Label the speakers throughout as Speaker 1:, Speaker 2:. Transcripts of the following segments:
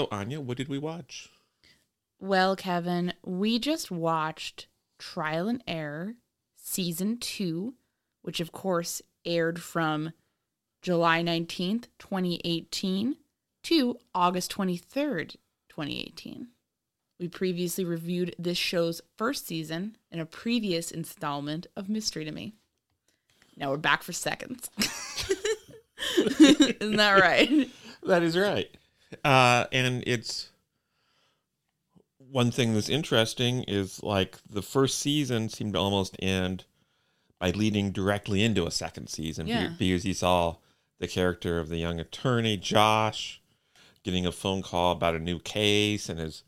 Speaker 1: So, Anya, what did we watch?
Speaker 2: Well, Kevin, we just watched Trial and Error season two, which of course aired from July 19th, 2018 to August 23rd, 2018. We previously reviewed this show's first season in a previous installment of Mystery to Me. Now we're back for seconds. Isn't that right?
Speaker 1: That is right. Uh, and it's one thing that's interesting is like the first season seemed to almost end by leading directly into a second season
Speaker 2: Yeah.
Speaker 1: because you saw the character of the young attorney Josh getting a phone call about a new case and his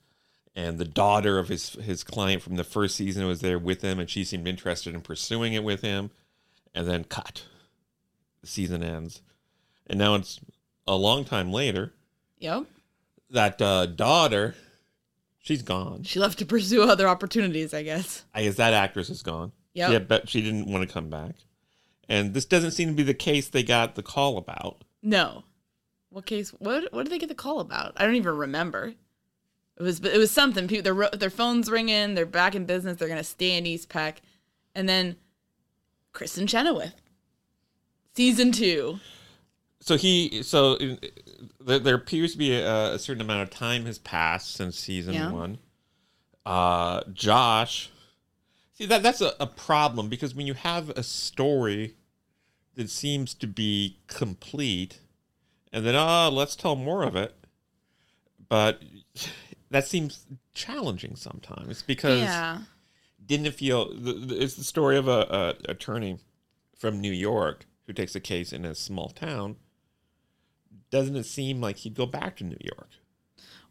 Speaker 1: and the daughter of his his client from the first season was there with him and she seemed interested in pursuing it with him. And then cut. The season ends. And now it's a long time later
Speaker 2: Yep.
Speaker 1: that uh, daughter, she's gone.
Speaker 2: She left to pursue other opportunities, I guess.
Speaker 1: I guess that actress is gone.
Speaker 2: Yep.
Speaker 1: Yeah, but she didn't want to come back. And this doesn't seem to be the case they got the call about.
Speaker 2: No. What case? What What did they get the call about? I don't even remember. It was it was something. People their their phones ringing. They're back in business. They're gonna stay in East Peck, and then Kristin Chenoweth, season two.
Speaker 1: So he, so there, there appears to be a, a certain amount of time has passed since season
Speaker 2: Yeah.
Speaker 1: one. Uh, Josh, see that that's a, a problem because when you have a story that seems to be complete, and then oh, let's tell more of it. But that seems challenging sometimes because
Speaker 2: Yeah.
Speaker 1: didn't it feel it's the story of a, a attorney from New York who takes a case in a small town. Doesn't it seem like he'd go back to New York?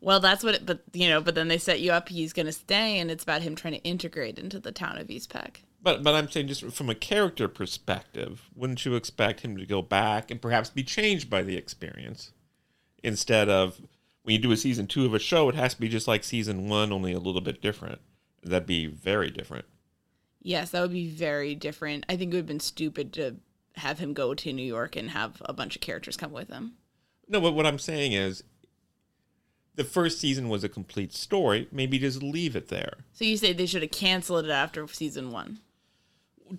Speaker 2: Well, that's what. It, but you know, but then they set you up. He's going to stay, and it's about him trying to integrate into the town of East Peck.
Speaker 1: But but I'm saying just from a character perspective, wouldn't you expect him to go back and perhaps be changed by the experience instead of when you do a season two of a show, it has to be just like season one, only a little bit different. That'd be very different.
Speaker 2: Yes, that would be very different. I think it would have been stupid to have him go to New York and have a bunch of characters come with him.
Speaker 1: No, but what I'm saying is the first season was a complete story. Maybe just leave it there.
Speaker 2: So you say they should have canceled it after season one?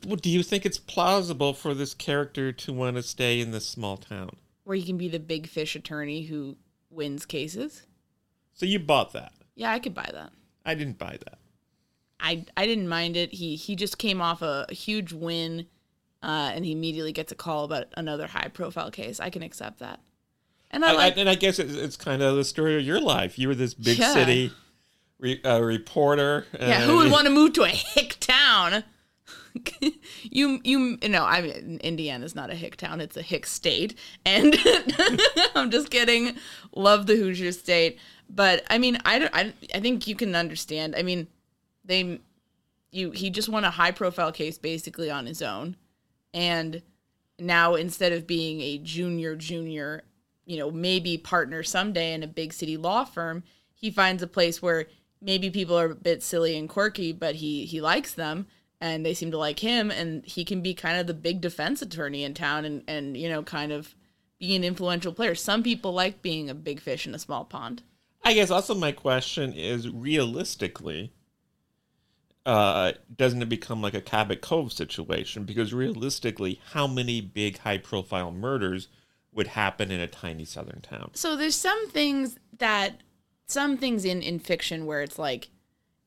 Speaker 1: Well, Do you think it's plausible for this character to want to stay in this small town?
Speaker 2: where he can be the big fish attorney who wins cases.
Speaker 1: So you bought that.
Speaker 2: Yeah, I could buy that.
Speaker 1: I didn't buy that.
Speaker 2: I I didn't mind it. He he just came off a, a huge win, uh, and he immediately gets a call about another high profile case. I can accept that. And I like
Speaker 1: I, and I guess it's, it's kind of the story of your life. You were this big
Speaker 2: Yeah.
Speaker 1: city re, uh, reporter.
Speaker 2: yeah. Who would want to move to a hick town? you you know I mean Indiana's not a hick town. It's a hick state, and I'm just kidding. Love the Hoosier state, but I mean I don't I, I think you can understand. I mean they you he just won a high profile case basically on his own and now instead of being a junior junior you know maybe partner someday in a big city law firm he finds a place where maybe people are a bit silly and quirky but he he likes them and they seem to like him and he can be kind of the big defense attorney in town and and you know kind of be an influential player some people like being a big fish in a small pond
Speaker 1: I guess also my question is realistically, uh, doesn't it become like a Cabot Cove situation? Because realistically, how many big high profile murders would happen in a tiny southern town?
Speaker 2: so there's some things that some things in in fiction where it's like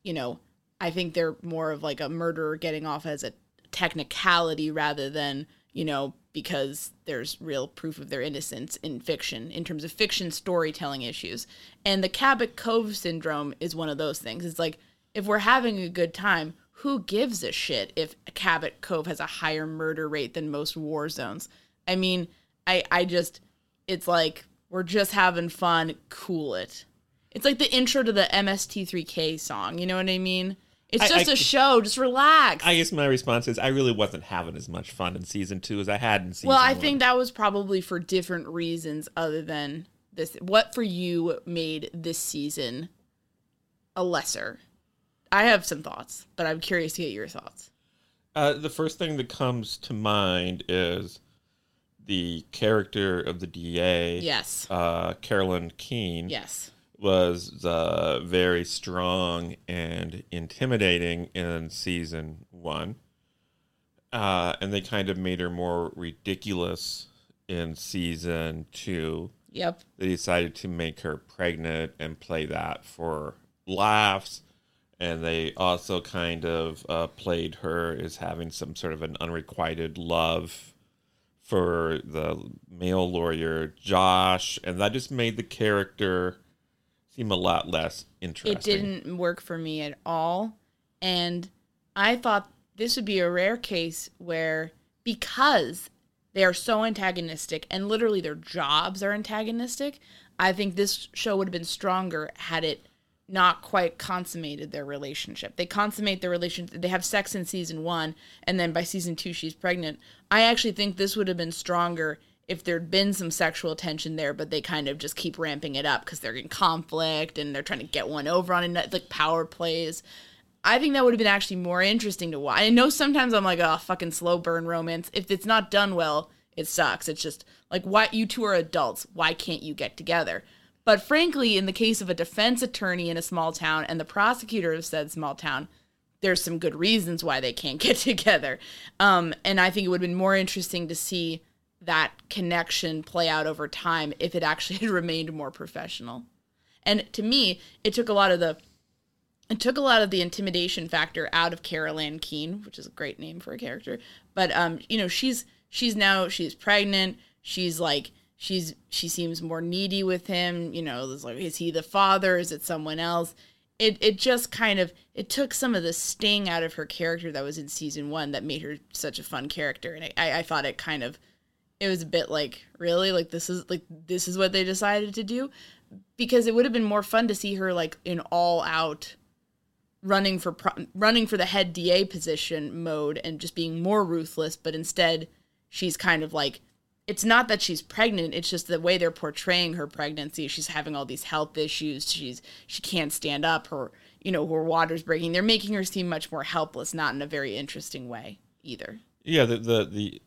Speaker 2: you know i think they're more of like a murderer getting off as a technicality rather than you know because there's real proof of their innocence in fiction in terms of fiction storytelling issues. And the cabot cove syndrome is one of those things. It's like if we're having a good time who gives a shit if cabot cove has a higher murder rate than most war zones? I mean i i just it's like we're just having fun cool it. It's like the intro to the mst3k song you know what i mean? It's just a
Speaker 1: I-
Speaker 2: show just relax.
Speaker 1: I guess my response is I really wasn't having as much fun in season two as I had in season
Speaker 2: well i
Speaker 1: one.
Speaker 2: think that was probably for different reasons other than this what for you made this season a lesser? I have some thoughts but i'm curious to get your thoughts.
Speaker 1: Uh, the first thing that comes to mind is the character of the DA,
Speaker 2: yes
Speaker 1: uh, Carol Anne Keane,
Speaker 2: yes
Speaker 1: was uh, very strong and intimidating in season one. Uh, and they kind of made her more ridiculous in season two.
Speaker 2: yep
Speaker 1: They decided to make her pregnant and play that for laughs. And they also kind of uh, played her as having some sort of an unrequited love for the male lawyer, Josh. And that just made the character seem a lot less interesting.
Speaker 2: It didn't work for me at all. And I thought this would be a rare case where, because they are so antagonistic and literally their jobs are antagonistic, I think this show would have been stronger had it not quite consummated their relationship. They consummate their relationship. They have sex in season one, and then by season two, she's pregnant. I actually think this would have been stronger if there'd been some sexual tension there, but they kind of just keep ramping it up because they're in conflict and they're trying to get one over on it, like power plays. I think that would have been actually more interesting to watch. I know sometimes I'm like, oh, fucking slow burn romance. If it's not done well, it sucks. It's just like, why you two are adults. Why can't you get together? But frankly, in the case of a defense attorney in a small town and the prosecutor of said small town, there's some good reasons why they can't get together. Um, and I think it would have been more interesting to see that connection play out over time if it actually had remained more professional. And to me, it took a lot of the it took a lot of the intimidation factor out of Carol Anne Keane, which is a great name for a character. But um, you know, she's she's now she's pregnant. She's like she's she seems more needy with him. You know, there's like is he the father? Is it someone else? It it just kind of it took some of the sting out of her character that was in season one that made her such a fun character, and I I thought it kind of it was a bit like really like this is like this is what they decided to do because it would have been more fun to see her like in all out running for pro- running for the head DA position mode and just being more ruthless but instead she's kind of like it's not that she's pregnant it's just the way they're portraying her pregnancy. She's having all these health issues. She's she can't stand up. Her you know her water's breaking. They're making her seem much more helpless not in a very interesting way either.
Speaker 1: Yeah, the the, the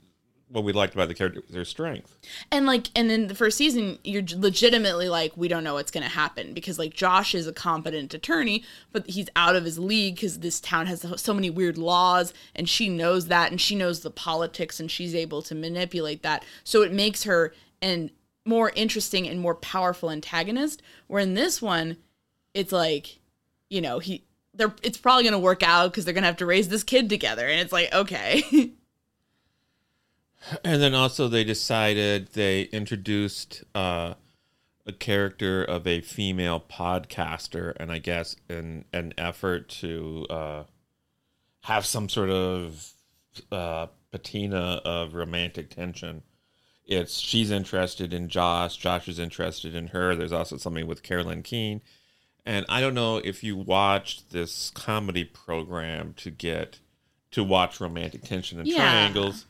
Speaker 1: what we liked about the character their strength.
Speaker 2: and like and in the first season you're legitimately like we don't know what's going to happen because like josh is a competent attorney but he's out of his league because this town has so many weird laws and she knows that and she knows the politics and she's able to manipulate that. So it makes her an more interesting and more powerful antagonist. Where in this one it's like you know he they're it's probably going to work out because they're going to have to raise this kid together and it's like okay
Speaker 1: And then also they decided they introduced uh, a character of a female podcaster, and I guess in an effort to uh, have some sort of uh, patina of romantic tension. It's she's interested in Josh, Josh is interested in her. There's also something with Carol Anne Keane, and I don't know if you watched this comedy program to get to watch romantic tension and
Speaker 2: Yeah.
Speaker 1: triangles.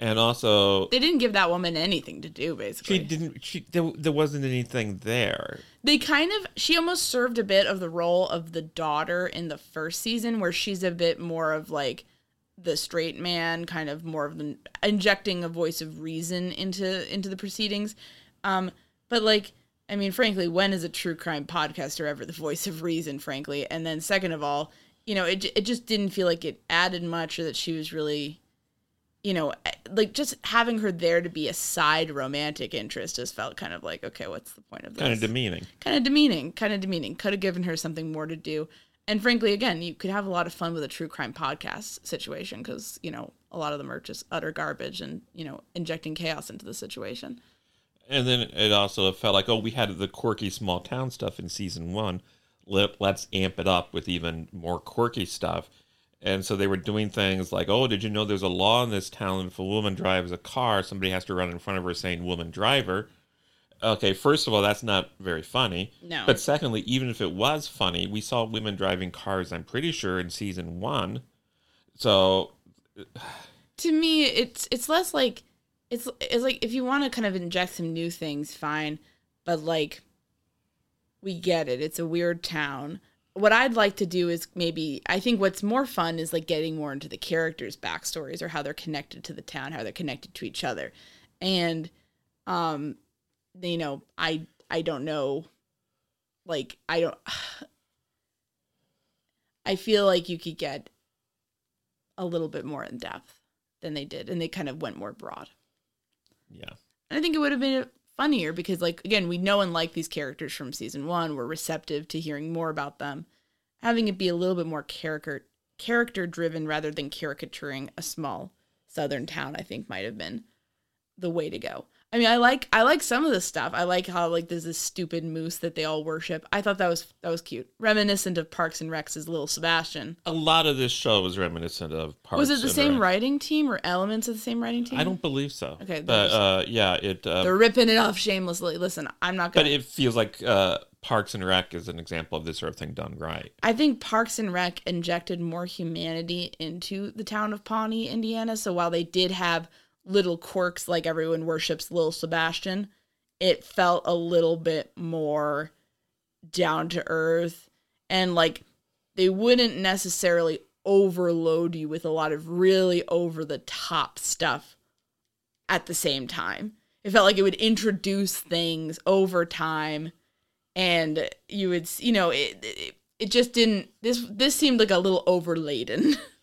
Speaker 1: And also,
Speaker 2: they didn't give that woman anything to do Basically, she
Speaker 1: didn't. She there, there wasn't anything there.
Speaker 2: they kind of she almost served a bit of the role of the daughter in the first season where she's a bit more of like the straight man kind of more of the injecting a voice of reason into into the proceedings um but like i mean frankly when is a true crime podcaster ever the voice of reason frankly and then second of all you know it, it just didn't feel like it added much or that she was really you know, eh, like just having her there to be a side romantic interest just felt kind of like, okay, what's the point of this?
Speaker 1: Kind of demeaning.
Speaker 2: kind of demeaning, kind of demeaning. Could have given her something more to do. And frankly, again, you could have a lot of fun with a true crime podcast situation because, you know, a lot of them are just utter garbage and, you know, injecting chaos into the situation.
Speaker 1: And then it also felt like, oh, we had the quirky small town stuff in season one. Let, let's amp it up with even more quirky stuff. And so they were doing things like, oh, did you know there's a law in this town? If a woman drives a car, somebody has to run in front of her saying woman driver. Okay, first of all, that's not very funny.
Speaker 2: No.
Speaker 1: But secondly, even if it was funny, we saw women driving cars, I'm pretty sure, in season one. So
Speaker 2: to me it's it's less like it's it's like if you want to kind of inject some new things fine but like we get it it's a weird town what i'd like to do is maybe i think what's more fun is like getting more into the characters backstories or how they're connected to the town how they're connected to each other and um you know i i don't know like i don't i feel like you could get a little bit more in depth than they did and they kind of went more broad
Speaker 1: yeah.
Speaker 2: and i think it would have been funnier because like again we know and like these characters from season one. We're receptive to hearing more about them. Having it be a little bit more character character driven rather than caricaturing a small southern town i think might have been the way to go i mean i like i like some of the stuff i like how like there's this stupid moose that they all worship i thought that was that was cute reminiscent of parks and rec's little sebastian
Speaker 1: A lot of this show was reminiscent of Parks
Speaker 2: was it the same
Speaker 1: Rec.
Speaker 2: writing team or elements of the same writing team
Speaker 1: I don't believe so.
Speaker 2: Okay,
Speaker 1: but uh, yeah, it. Uh,
Speaker 2: they're ripping it off shamelessly listen i'm not gonna But
Speaker 1: it feels like uh, Parks and Rec is an example of this sort of thing done right.
Speaker 2: I think Parks and Rec injected more humanity into the town of Pawnee, Indiana. So while they did have little quirks like everyone worships little Sebastian, it felt a little bit more down to earth and like they wouldn't necessarily overload you with a lot of really over the top stuff at the same time. It felt like it would introduce things over time and you would you know it, it it just didn't this this seemed like a little overladen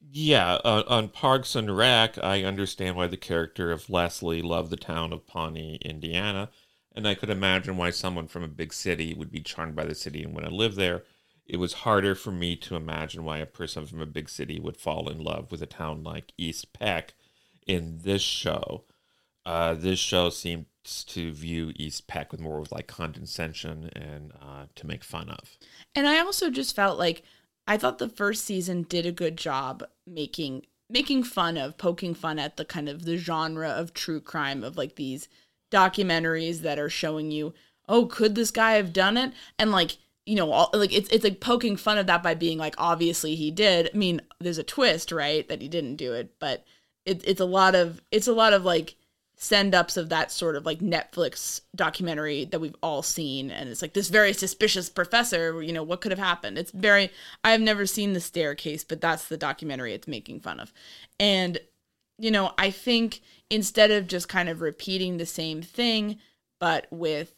Speaker 1: Yeah, uh, on Parks and Rec, I understand why the character of Leslie loved the town of Pawnee, Indiana, and I could imagine why someone from a big city would be charmed by the city and want to live there. It was harder for me to imagine why a person from a big city would fall in love with a town like East Peck in this show. Uh, this show seems to view East Peck with more of like condescension and uh, to make fun of.
Speaker 2: And I also just felt like I thought the first season did a good job making making fun of poking fun at the kind of the genre of true crime of like these documentaries that are showing you oh could this guy have done it? And like you know all, like it's it's like poking fun of that by being like obviously he did. I mean there's a twist right that he didn't do it but it, it's a lot of it's a lot of like send ups of that sort of like Netflix documentary that we've all seen. And it's like this very suspicious professor, you know, what could have happened? It's very, I've never seen the staircase, but that's the documentary it's making fun of. And, you know, I think instead of just kind of repeating the same thing, but with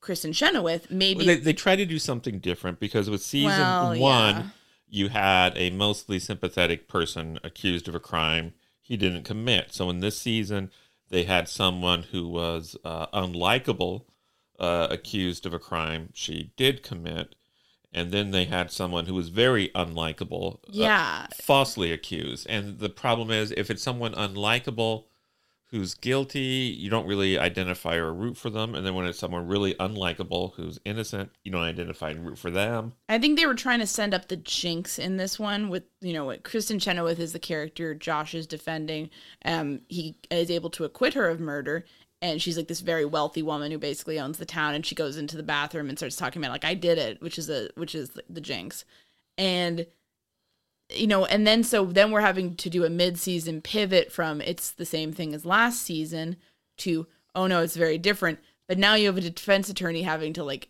Speaker 2: Kristin Chenoweth, maybe.
Speaker 1: They, they try to do something different because with season
Speaker 2: Well,
Speaker 1: one,
Speaker 2: yeah.
Speaker 1: you had a mostly sympathetic person accused of a crime he didn't commit. So in this season, they had someone who was uh, unlikable uh, accused of a crime she did commit. And then they had someone who was very unlikable, uh,
Speaker 2: Yeah.
Speaker 1: falsely accused. And the problem is, if it's someone unlikable who's guilty, you don't really identify or root for them. And then when it's someone really unlikable who's innocent, you don't identify and root for them.
Speaker 2: I think they were trying to send up the jinx in this one with, you know, what Kristin Chenoweth is the character Josh is defending. Um, he is able to acquit her of murder. And she's like this very wealthy woman who basically owns the town. And she goes into the bathroom and starts talking about like, I did it, which is a, which is the jinx. And, you know, and then so then we're having to do a mid-season pivot from it's the same thing as last season to, oh no, it's very different. But now you have a defense attorney having to like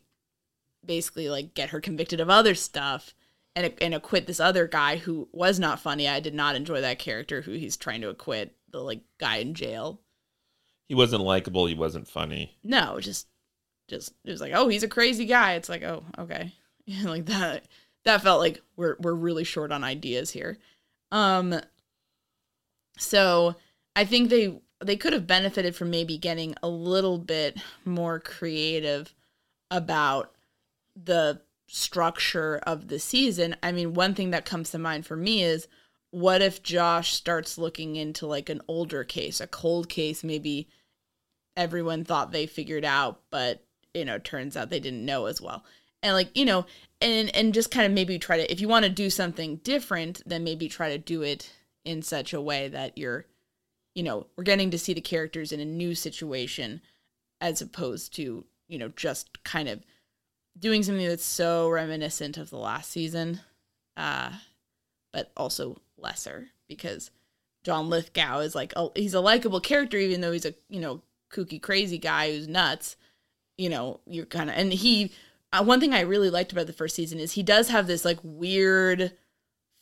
Speaker 2: basically like get her convicted of other stuff and and acquit this other guy who was not funny. I did not enjoy that character who he's trying to acquit the like guy in jail.
Speaker 1: He wasn't likable. He wasn't funny.
Speaker 2: No, just just it was like, "Oh, he's a crazy guy." It's like, "Oh, okay." like that that felt like we're we're really short on ideas here. Um so I think they they could have benefited from maybe getting a little bit more creative about the structure of the season. I mean, one thing that comes to mind for me is what if Josh starts looking into like an older case, a cold case maybe everyone thought they figured out, but you know, turns out they didn't know as well. And like, you know, and and just kind of maybe try to if you want to do something different, then maybe try to do it in such a way that you're you know, we're getting to see the characters in a new situation as opposed to, you know, just kind of doing something that's so reminiscent of the last season. Uh but also lesser because John Lithgow is like a, he's a likable character even though he's a, you know, kooky crazy guy who's nuts. You know, you're kind of and he one thing I really liked about the first season is he does have this like weird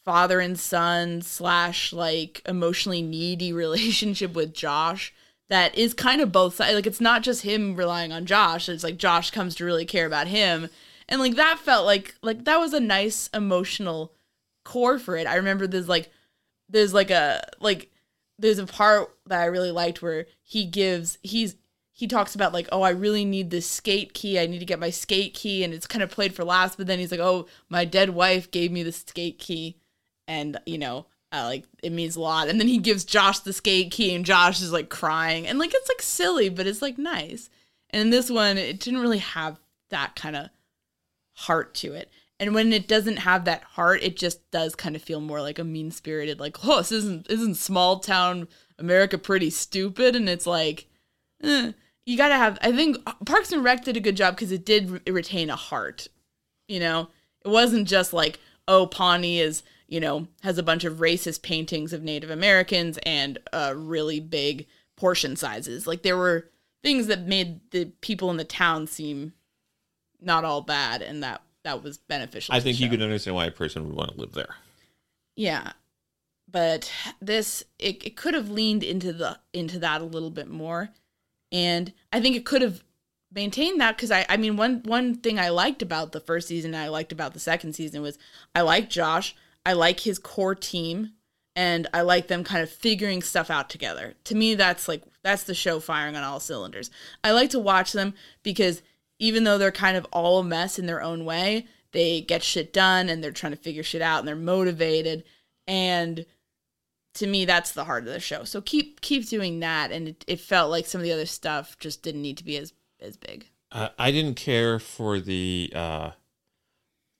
Speaker 2: father and son slash like emotionally needy relationship with Josh that is kind of both sides. Like it's not just him relying on Josh. It's like Josh comes to really care about him, and like that felt like like that was a nice emotional core for it. I remember there's like there's like a like there's a part that I really liked where he gives he's he talks about like oh I really need this skate key. I need to get my skate key and it's kind of played for laughs but then he's like oh my dead wife gave me the skate key. And you know uh, like it means a lot. And then he gives Josh the skate key and Josh is like crying. And like it's like silly but it's like nice. And in this one it didn't really have that kind of heart to it. And when it doesn't have that heart it just does kind of feel more like a mean spirited like oh this isn't isn't small town America pretty stupid. And it's like eh. You gotta have I think Parks and Rec did a good job because it did re- retain a heart you know it wasn't just like oh Pawnee is you know has a bunch of racist paintings of Native Americans and uh, really big portion sizes like there were things that made the people in the town seem not all bad and that that was beneficial
Speaker 1: I think you can understand why a person would want to live there.
Speaker 2: Yeah. But this it, it could have leaned into the into that a little bit more. And I think it could have maintained that because I I mean one one thing I liked about the first season I liked about the second season was I like Josh. I like his core team and I like them kind of figuring stuff out together. To me that's like that's the show firing on all cylinders. I like to watch them because even though they're kind of all a mess in their own way, they get shit done and they're trying to figure shit out and they're motivated and to me that's the heart of the show. So keep keep doing that and it, it felt like some of the other stuff just didn't need to be as as big.
Speaker 1: Uh, I didn't care for the. Uh,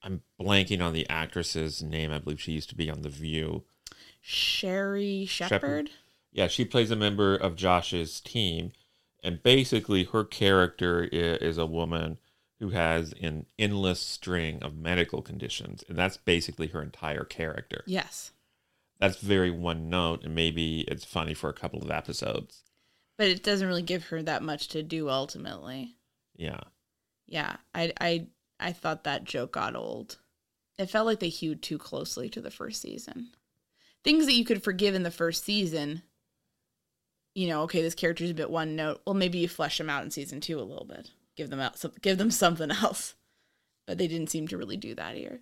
Speaker 1: I'm blanking on the actress's name. I believe she used to be on The View.
Speaker 2: Sherri Shepherd.
Speaker 1: Yeah, she plays a member of Josh's team, and basically her character is, is a woman who has an endless string of medical conditions, and that's basically her entire character.
Speaker 2: Yes.
Speaker 1: That's very one note, and maybe it's funny for a couple of episodes.
Speaker 2: But it doesn't really give her that much to do ultimately.
Speaker 1: Yeah.
Speaker 2: Yeah, I I I thought that joke got old. It felt like they hewed too closely to the first season. Things that you could forgive in the first season, you know, okay, this character's a bit one note. Well, maybe you flesh them out in season two a little bit. Give them out, some, give them something else. But they didn't seem to really do that here.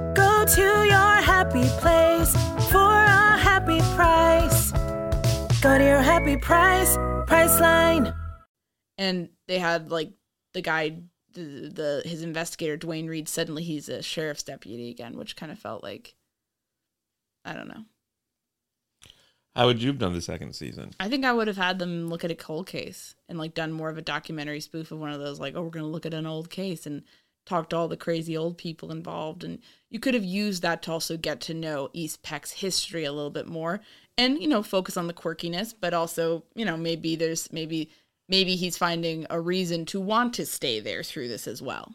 Speaker 3: Go to your happy place for a happy price. Go to your happy price, Priceline.
Speaker 2: And they had like the guy, the, the his investigator Dwayne Reed. Suddenly he's a sheriff's deputy again, which kind of felt like, I don't know.
Speaker 1: How would you have done the second season?
Speaker 2: I think I would have had them look at a cold case and like done more of a documentary spoof of one of those like, oh, we're gonna look at an old case and talk to all the crazy old people involved. And you could have used that to also get to know East Peck's history a little bit more and, you know, focus on the quirkiness, but also, you know, maybe there's maybe maybe he's finding a reason to want to stay there through this as well.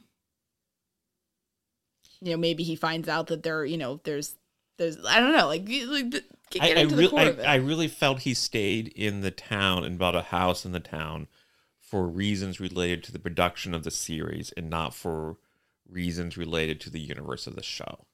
Speaker 2: You know, maybe he finds out that there, you know, there's there's I don't know, like, like get
Speaker 1: I, I, really, I. I really felt he stayed in the town and bought a house in the town for reasons related to the production of the series and not for reasons related to the universe of the show.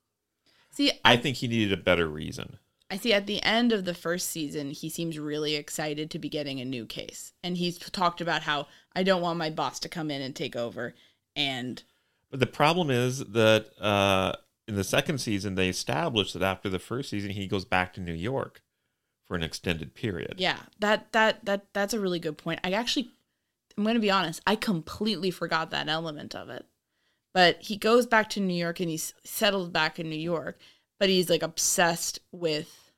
Speaker 2: See,
Speaker 1: I think he needed a better reason.
Speaker 2: I see at the end of the first season, he seems really excited to be getting a new case. And he's talked about how I don't want my boss to come in and take over. And
Speaker 1: But the problem is that uh, in the second season, they established that after the first season, he goes back to New York for an extended period.
Speaker 2: yeah, that that that that's a really good point. I actually I'm going to be honest, I completely forgot that element of it. But he goes back to New York and he's settled back in New York, but he's like obsessed with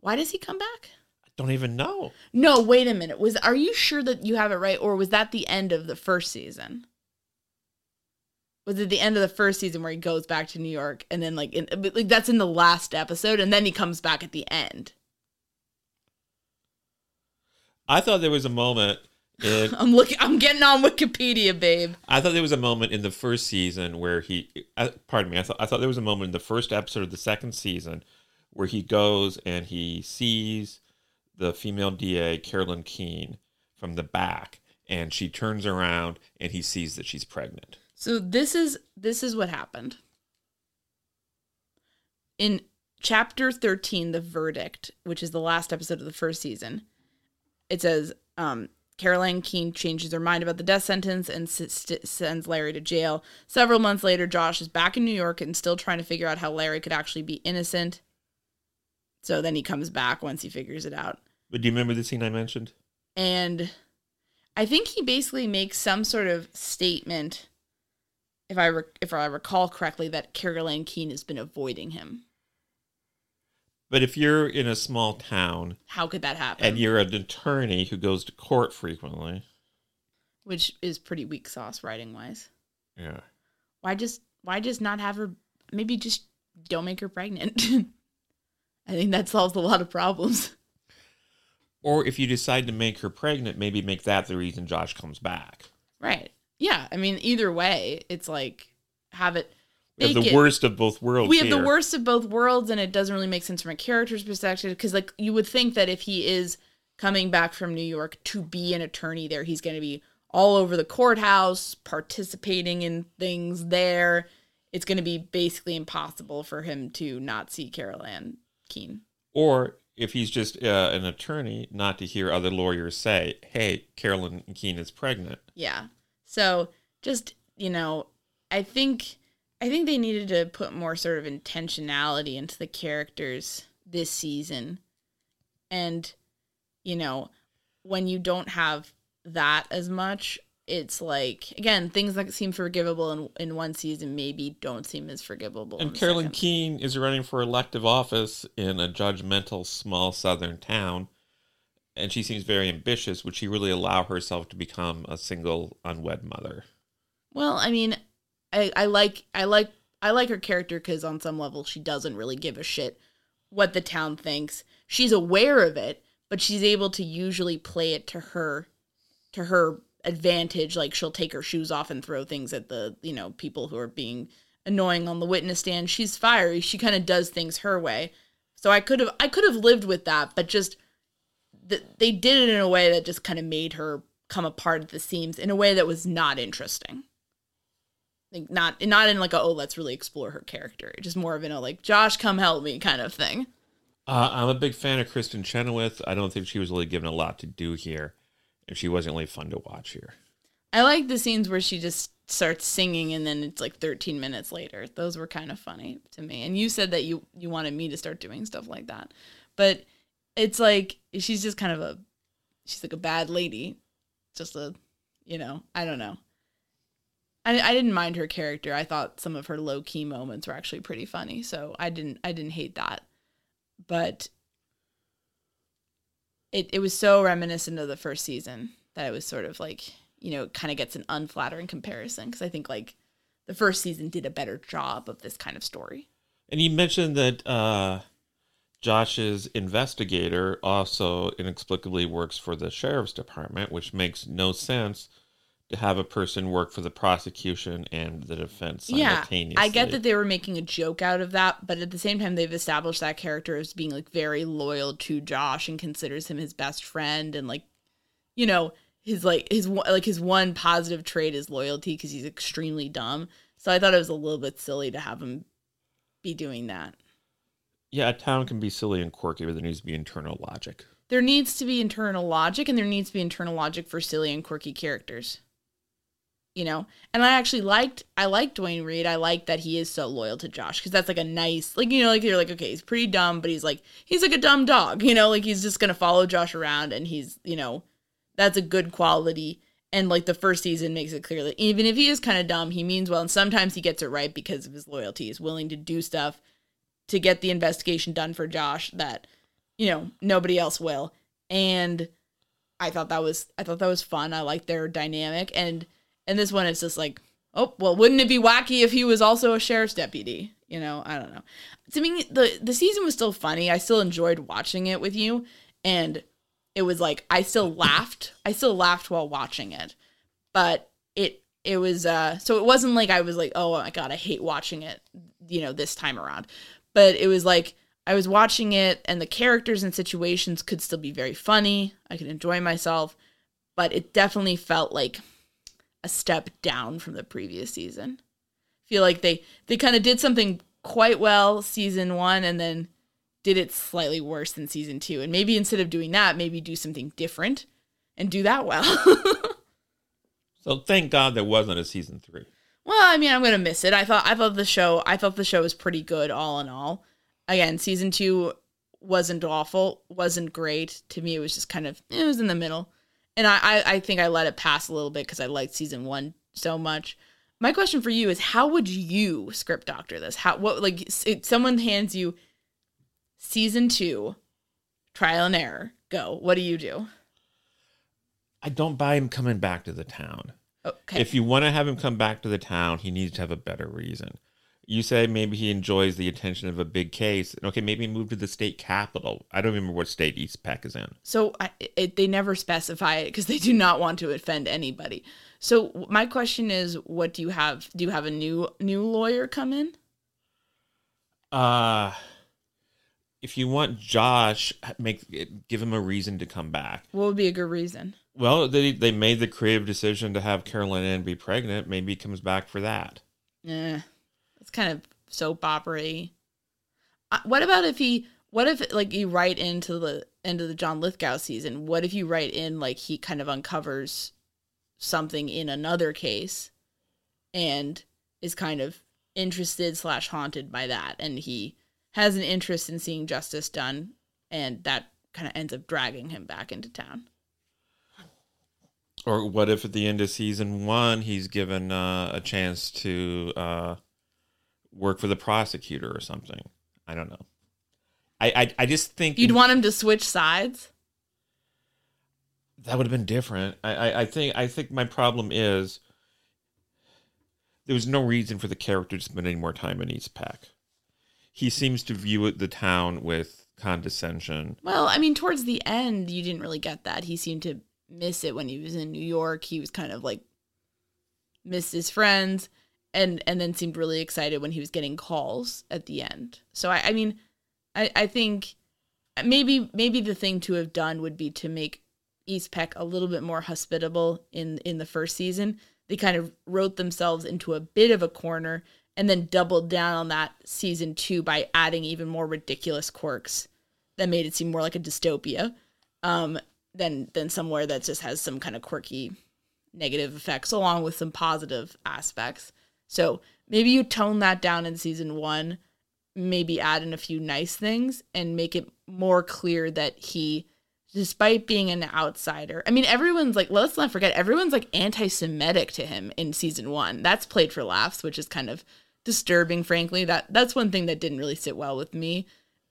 Speaker 2: Why does he come back?
Speaker 1: I don't even know.
Speaker 2: No, wait a minute. Was are you sure that you have it right or was that the end of the first season? Was it the end of the first season where he goes back to New York and then like in, like that's in the last episode and then he comes back at the end?
Speaker 1: I thought there was a moment
Speaker 2: I'm looking I'm getting on Wikipedia, babe.
Speaker 1: I thought there was a moment in the first season where he, uh, pardon me, I thought I thought there was a moment in the first episode of the second season where he goes and he sees the female DA Carol Anne Keane from the back, and she turns around and he sees that she's pregnant.
Speaker 2: So this is this is what happened. In chapter 13, the verdict, which is the last episode of the first season, it says um Carol Anne Keane changes her mind about the death sentence and st- sends Larry to jail. Several months later, Josh is back in New York and still trying to figure out how Larry could actually be innocent. So then he comes back once he figures it out.
Speaker 1: But do you remember the scene I mentioned?
Speaker 2: and I think he basically makes some sort of statement, if I rec- if I recall correctly, that Carol Anne Keane has been avoiding him.
Speaker 1: But if you're in a small town
Speaker 2: How could that happen?
Speaker 1: and you're an attorney who goes to court frequently,
Speaker 2: Which is pretty weak sauce writing wise.
Speaker 1: yeah.
Speaker 2: Why just why just not have her maybe just don't make her pregnant? I think that solves a lot of problems.
Speaker 1: Or if you decide to make her pregnant, maybe make that the reason Josh comes back.
Speaker 2: Right. Yeah. I mean, either way, it's like have it
Speaker 1: We have the
Speaker 2: it-
Speaker 1: worst of both worlds.
Speaker 2: we have the worst of both worlds and it doesn't really make sense from a character's perspective because like you would think that if he is coming back from new york to be an attorney there he's going to be all over the courthouse participating in things there it's going to be basically impossible for him to not see Carol Anne Keane
Speaker 1: Or if he's just uh, an attorney, not to hear other lawyers say, "Hey, Carolyn Keene is pregnant."
Speaker 2: yeah so just you know i think i think they needed to put more sort of intentionality into the characters this season and you know when you don't have that as much it's like again things that seem forgivable in, in one season maybe don't seem as forgivable
Speaker 1: And Carolyn. Keene is running for elective office in a judgmental small southern town, and she seems very ambitious. Would she really allow herself to become a single unwed mother?
Speaker 2: Well, I mean, I, like I like I like her character because on some level she doesn't really give a shit what the town thinks. She's aware of it, but she's able to usually play it to her to her advantage. Like she'll take her shoes off and throw things at the you know people who are being annoying on the witness stand. She's fiery. She kind of does things her way. So I could have I could have lived with that, but just th- they did it in a way that just kind of made her come apart at the seams in a way that was not interesting. Like not not in like a oh let's really explore her character, just more of in a like Josh come help me kind of thing.
Speaker 1: Uh, I'm a big fan of Kristin Chenoweth. I don't think she was really given a lot to do here, and she wasn't really fun to watch here.
Speaker 2: I like the scenes where she just starts singing and then it's like 13 minutes later. Those were kind of funny to me. And you said that you you wanted me to start doing stuff like that. But it's like she's just kind of a she's like a bad lady. Just a you know, I don't know. I I didn't mind her character. I thought some of her low key moments were actually pretty funny. So I didn't I didn't hate that. But it it was so reminiscent of the first season that it was sort of like you know kind of gets an unflattering comparison because I think like the first season did a better job of this kind of story.
Speaker 1: And you mentioned that uh, Josh's investigator also inexplicably works for the sheriff's department, which makes no sense have a person work for the prosecution and the defense simultaneously. Yeah.
Speaker 2: I get that they were making a joke out of that, but at the same time, they've established that character as being like very loyal to Josh and considers him his best friend, and like, you know, his like his like his one positive trait is loyalty because he's extremely dumb. So I thought it was a little bit silly to have him be doing that.
Speaker 1: Yeah, a town can be silly and quirky, but there needs to be internal logic.
Speaker 2: There needs to be internal logic, and there needs to be internal logic for silly and quirky characters. You know, and I actually liked I liked Dwayne Reed. I like that he is so loyal to Josh because that's like a nice like you know like you're like okay he's pretty dumb but he's like he's like a dumb dog you know? Like he's just gonna follow Josh around and he's you know that's a good quality. And like the first season makes it clear that even if he is kind of dumb he means well. And sometimes he gets it right because of his loyalty. He's willing to do stuff to get the investigation done for Josh that you know nobody else will. And I thought that was I thought that was fun. I liked their dynamic. And and this one it's just like oh well wouldn't it be wacky if he was also a sheriff's deputy? You know I don't know. To me the the season was still funny. I still enjoyed watching it with you. And it was like I still laughed. I still laughed while watching it. But it it was uh so it wasn't like I was like oh my god I hate watching it you know this time around. But it was like I was watching it and the characters and situations could still be very funny. I could enjoy myself. But it definitely felt like a step down from the previous season feel like they they kind of did something quite well season 1 and then did it slightly worse than season 2 and maybe instead of doing that maybe do something different and do that well
Speaker 1: So thank God there wasn't a season three.
Speaker 2: Well, I mean, I'm gonna miss it. I thought I thought the show I thought the show was pretty good all in all. Again, season two wasn't awful, wasn't great. To me, it was just kind of it was in the middle, and I I, I think I let it pass a little bit because I liked season one so much. My question for you is, how would you script doctor this? How what like if someone hands you season two, trial and error. Go. What do you do?
Speaker 1: I don't buy him coming back to the town.
Speaker 2: Okay.
Speaker 1: If you want to have him come back to the town, he needs to have a better reason. You say maybe he enjoys the attention of a big case. Okay, maybe move to the state capital. I don't remember what state East Peck is in.
Speaker 2: So I, it, they never specify it because they do not want to offend anybody. So my question is, what do you have? Do you have a new new lawyer come in?
Speaker 1: Uh if you want Josh, make give him a reason to come back.
Speaker 2: What would be a good reason?
Speaker 1: Well, they they made the creative decision to have Carol Anne be pregnant. Maybe he comes back for that.
Speaker 2: Yeah, kind of soap opera. Uh, what about if he? What if like you write into the end of the John Lithgow season? What if you write in like he kind of uncovers something in another case, and is kind of interested slash haunted by that, and he has an interest in seeing justice done, and that kind of ends up dragging him back into town.
Speaker 1: Or what if at the end of season one he's given uh, a chance to uh, work for the prosecutor or something? I don't know. I I, I just think
Speaker 2: You'd want him to switch sides.
Speaker 1: that would have been different. I, I I think I think my problem is there was no reason for the character to spend any more time in East Peck. He seems to view the town with condescension.
Speaker 2: Well, I mean, towards the end, you didn't really get that. He seemed to miss it when he was in New York. He was kind of like missed his friends, and and then seemed really excited when he was getting calls at the end. So I, I mean, I I think maybe maybe the thing to have done would be to make East Peck a little bit more hospitable in in the first season. They kind of wrote themselves into a bit of a corner and then doubled down on that season two by adding even more ridiculous quirks that made it seem more like a dystopia um, than than somewhere that just has some kind of quirky negative effects along with some positive aspects. So maybe you tone that down in season one, maybe add in a few nice things and make it more clear that he despite being an outsider. I mean, everyone's like, let's not forget, everyone's like anti Semitic to him in season one. That's played for laughs, which is kind of disturbing, frankly. That that's one thing that didn't really sit well with me.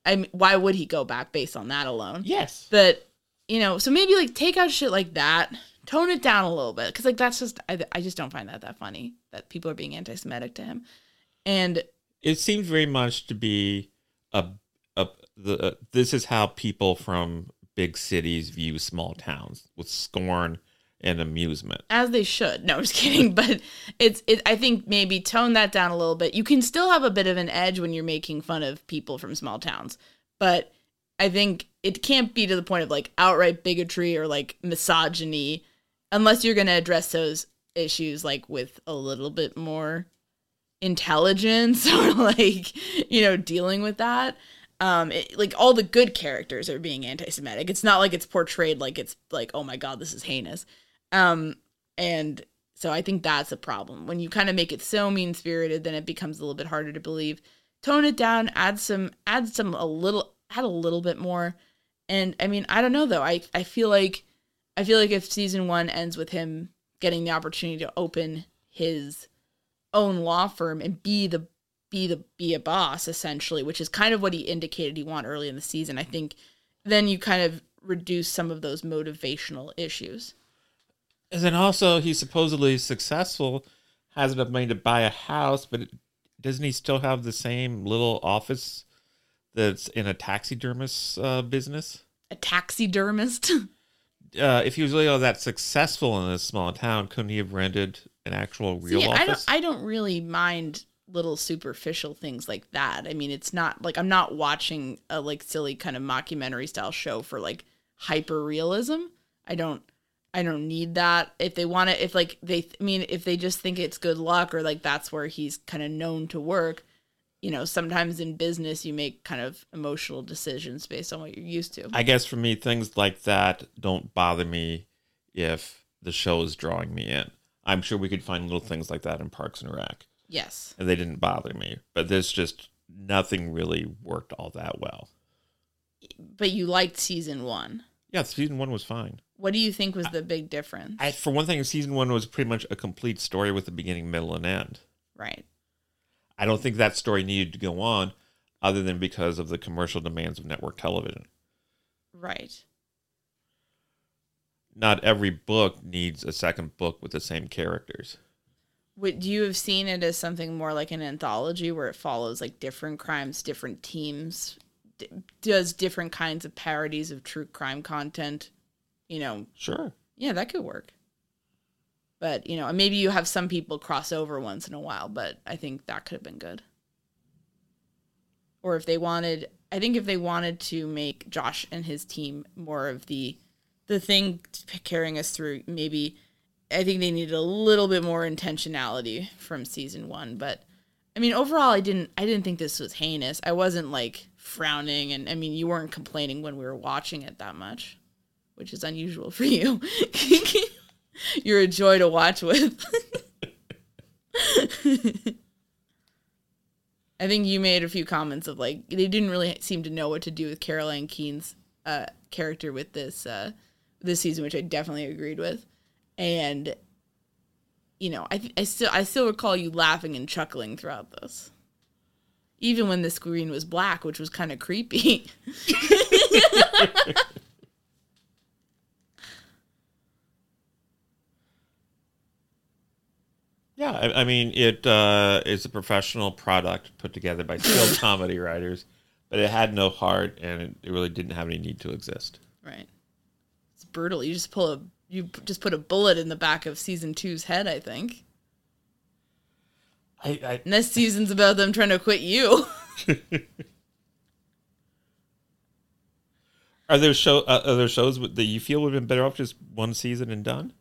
Speaker 2: I mean, why would he go back based on that alone?
Speaker 1: Yes.
Speaker 2: But, you know, so maybe like take out shit like that, tone it down a little bit. Cause like that's just, I, I just don't find that that funny that people are being anti Semitic to him. And
Speaker 1: It seems very much to be a a the uh, this is how people from big cities view small towns with scorn and amusement.
Speaker 2: as they should. No, I'm just kidding. But it's it. I think maybe tone that down a little bit. You can still have a bit of an edge when you're making fun of people from small towns, but I think it can't be to the point of like outright bigotry or like misogyny, unless you're going to address those issues like with a little bit more intelligence or like you know dealing with that. Um it, like all the good characters are being anti-semitic. It's not like it's portrayed like it's like oh my god this is heinous. Um and so i think that's a problem. When you kind of make it so mean spirited then it becomes a little bit harder to believe. Tone it down add some add some a little add a little bit more. And i mean i don't know though. I i feel like i feel like if season one ends with him getting the opportunity to open his own law firm and be the be the be a boss essentially which is kind of what he indicated he want early in the season i think then you kind of reduce some of those motivational issues
Speaker 1: And then also he's supposedly successful, has enough money to buy a house, but doesn't he still have the same little office that's in a taxidermist uh, business?
Speaker 2: a taxidermist
Speaker 1: Uh, if he was really all that successful in this small town, couldn't he have rented an actual real
Speaker 2: See, I don't? I don't really mind little superficial things like that. I mean, it's not like I'm not watching a like silly kind of mockumentary style show for like hyper realism. I don't I don't need that. If they want to if like they I mean, if they just think it's good luck or like that's where he's kind of known to work, you know, sometimes in business you make kind of emotional decisions based on what you're used to.
Speaker 1: I guess for me, things like that don't bother me if the show is drawing me in. I'm sure we could find little things like that in Parks and Rec,
Speaker 2: yes.
Speaker 1: and they didn't bother me. But there's just nothing really worked all that well.
Speaker 2: But you liked season 1.
Speaker 1: Yeah, season one was fine.
Speaker 2: What do you think was the big difference?
Speaker 1: I, for one thing, season one was pretty much a complete story with a beginning, middle, and end.
Speaker 2: right.
Speaker 1: I don't think that story needed to go on. other than because of the commercial demands of network television.
Speaker 2: Right.
Speaker 1: Not every book needs a second book with the same characters.
Speaker 2: Would you have seen it as something more like an anthology where it follows like different crimes, different teams, d- does different kinds of parodies of true crime content? You know,
Speaker 1: Sure.
Speaker 2: yeah, that could work. But, you know, maybe you have some people cross over once in a while, but I think that could have been good. Or if they wanted, I think if they wanted to make Josh and his team more of the the thing carrying us through, maybe I think they needed a little bit more intentionality from season 1, but I mean, overall I didn't I didn't think this was heinous. I wasn't like frowning and I mean, you weren't complaining when we were watching it that much, which is unusual for you. You're a joy to watch with. I think you made a few comments of like they didn't really seem to know what to do with Carol Anne Keane's uh, character with this uh, this season, which I definitely agreed with. And you know, I I still I still recall you laughing and chuckling throughout this, even when the screen was black, which was kind of creepy.
Speaker 1: Yeah, I, I mean it uh, is a professional product put together by skilled comedy writers, but it had no heart and it, it really didn't have any need to exist.
Speaker 2: Right. It's brutal. You just pull a you just put a bullet in the back of season two's head, I think.
Speaker 1: I, I
Speaker 2: And this season's about them trying to quit you.
Speaker 1: are there show uh, are there shows that you feel would have been better off just one season and done?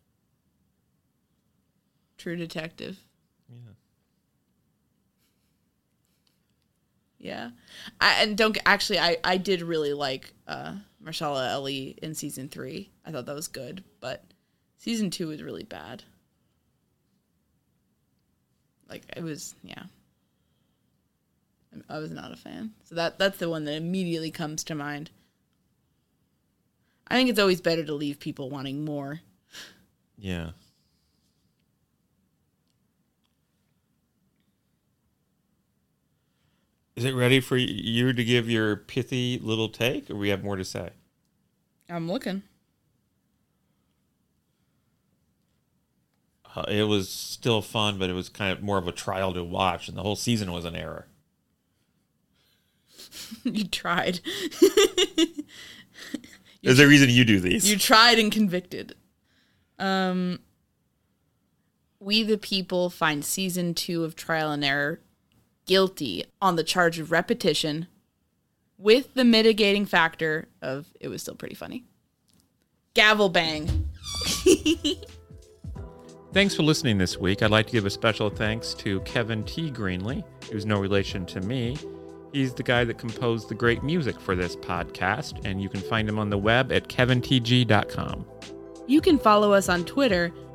Speaker 2: True Detective.
Speaker 1: Yeah.
Speaker 2: Yeah. I and don't actually I I did really like uh Mahershala Ali in season 3. I thought that was good, but season 2 was really bad. Like it was yeah. I was not a fan. So that that's the one that immediately comes to mind. I think it's always better to leave people wanting more.
Speaker 1: Yeah. Is it ready for you to give your pithy little take, or we have more to say?
Speaker 2: I'm looking.
Speaker 1: Uh, it was still fun, but it was kind of more of a trial to watch, and the whole season was an error.
Speaker 2: you tried.
Speaker 1: There's a reason you do these.
Speaker 2: You tried and convicted. Um, we the people find season two of Trial and Error guilty on the charge of repetition, with the mitigating factor of it was still pretty funny. Gavel bang.
Speaker 1: Thanks for listening this week. I'd like to give a special thanks to Kevin T. Greenlee, who's no relation to me. He's the guy that composed the great music for this podcast, and you can find him on the web at kevintg.com.
Speaker 2: You can follow us on Twitter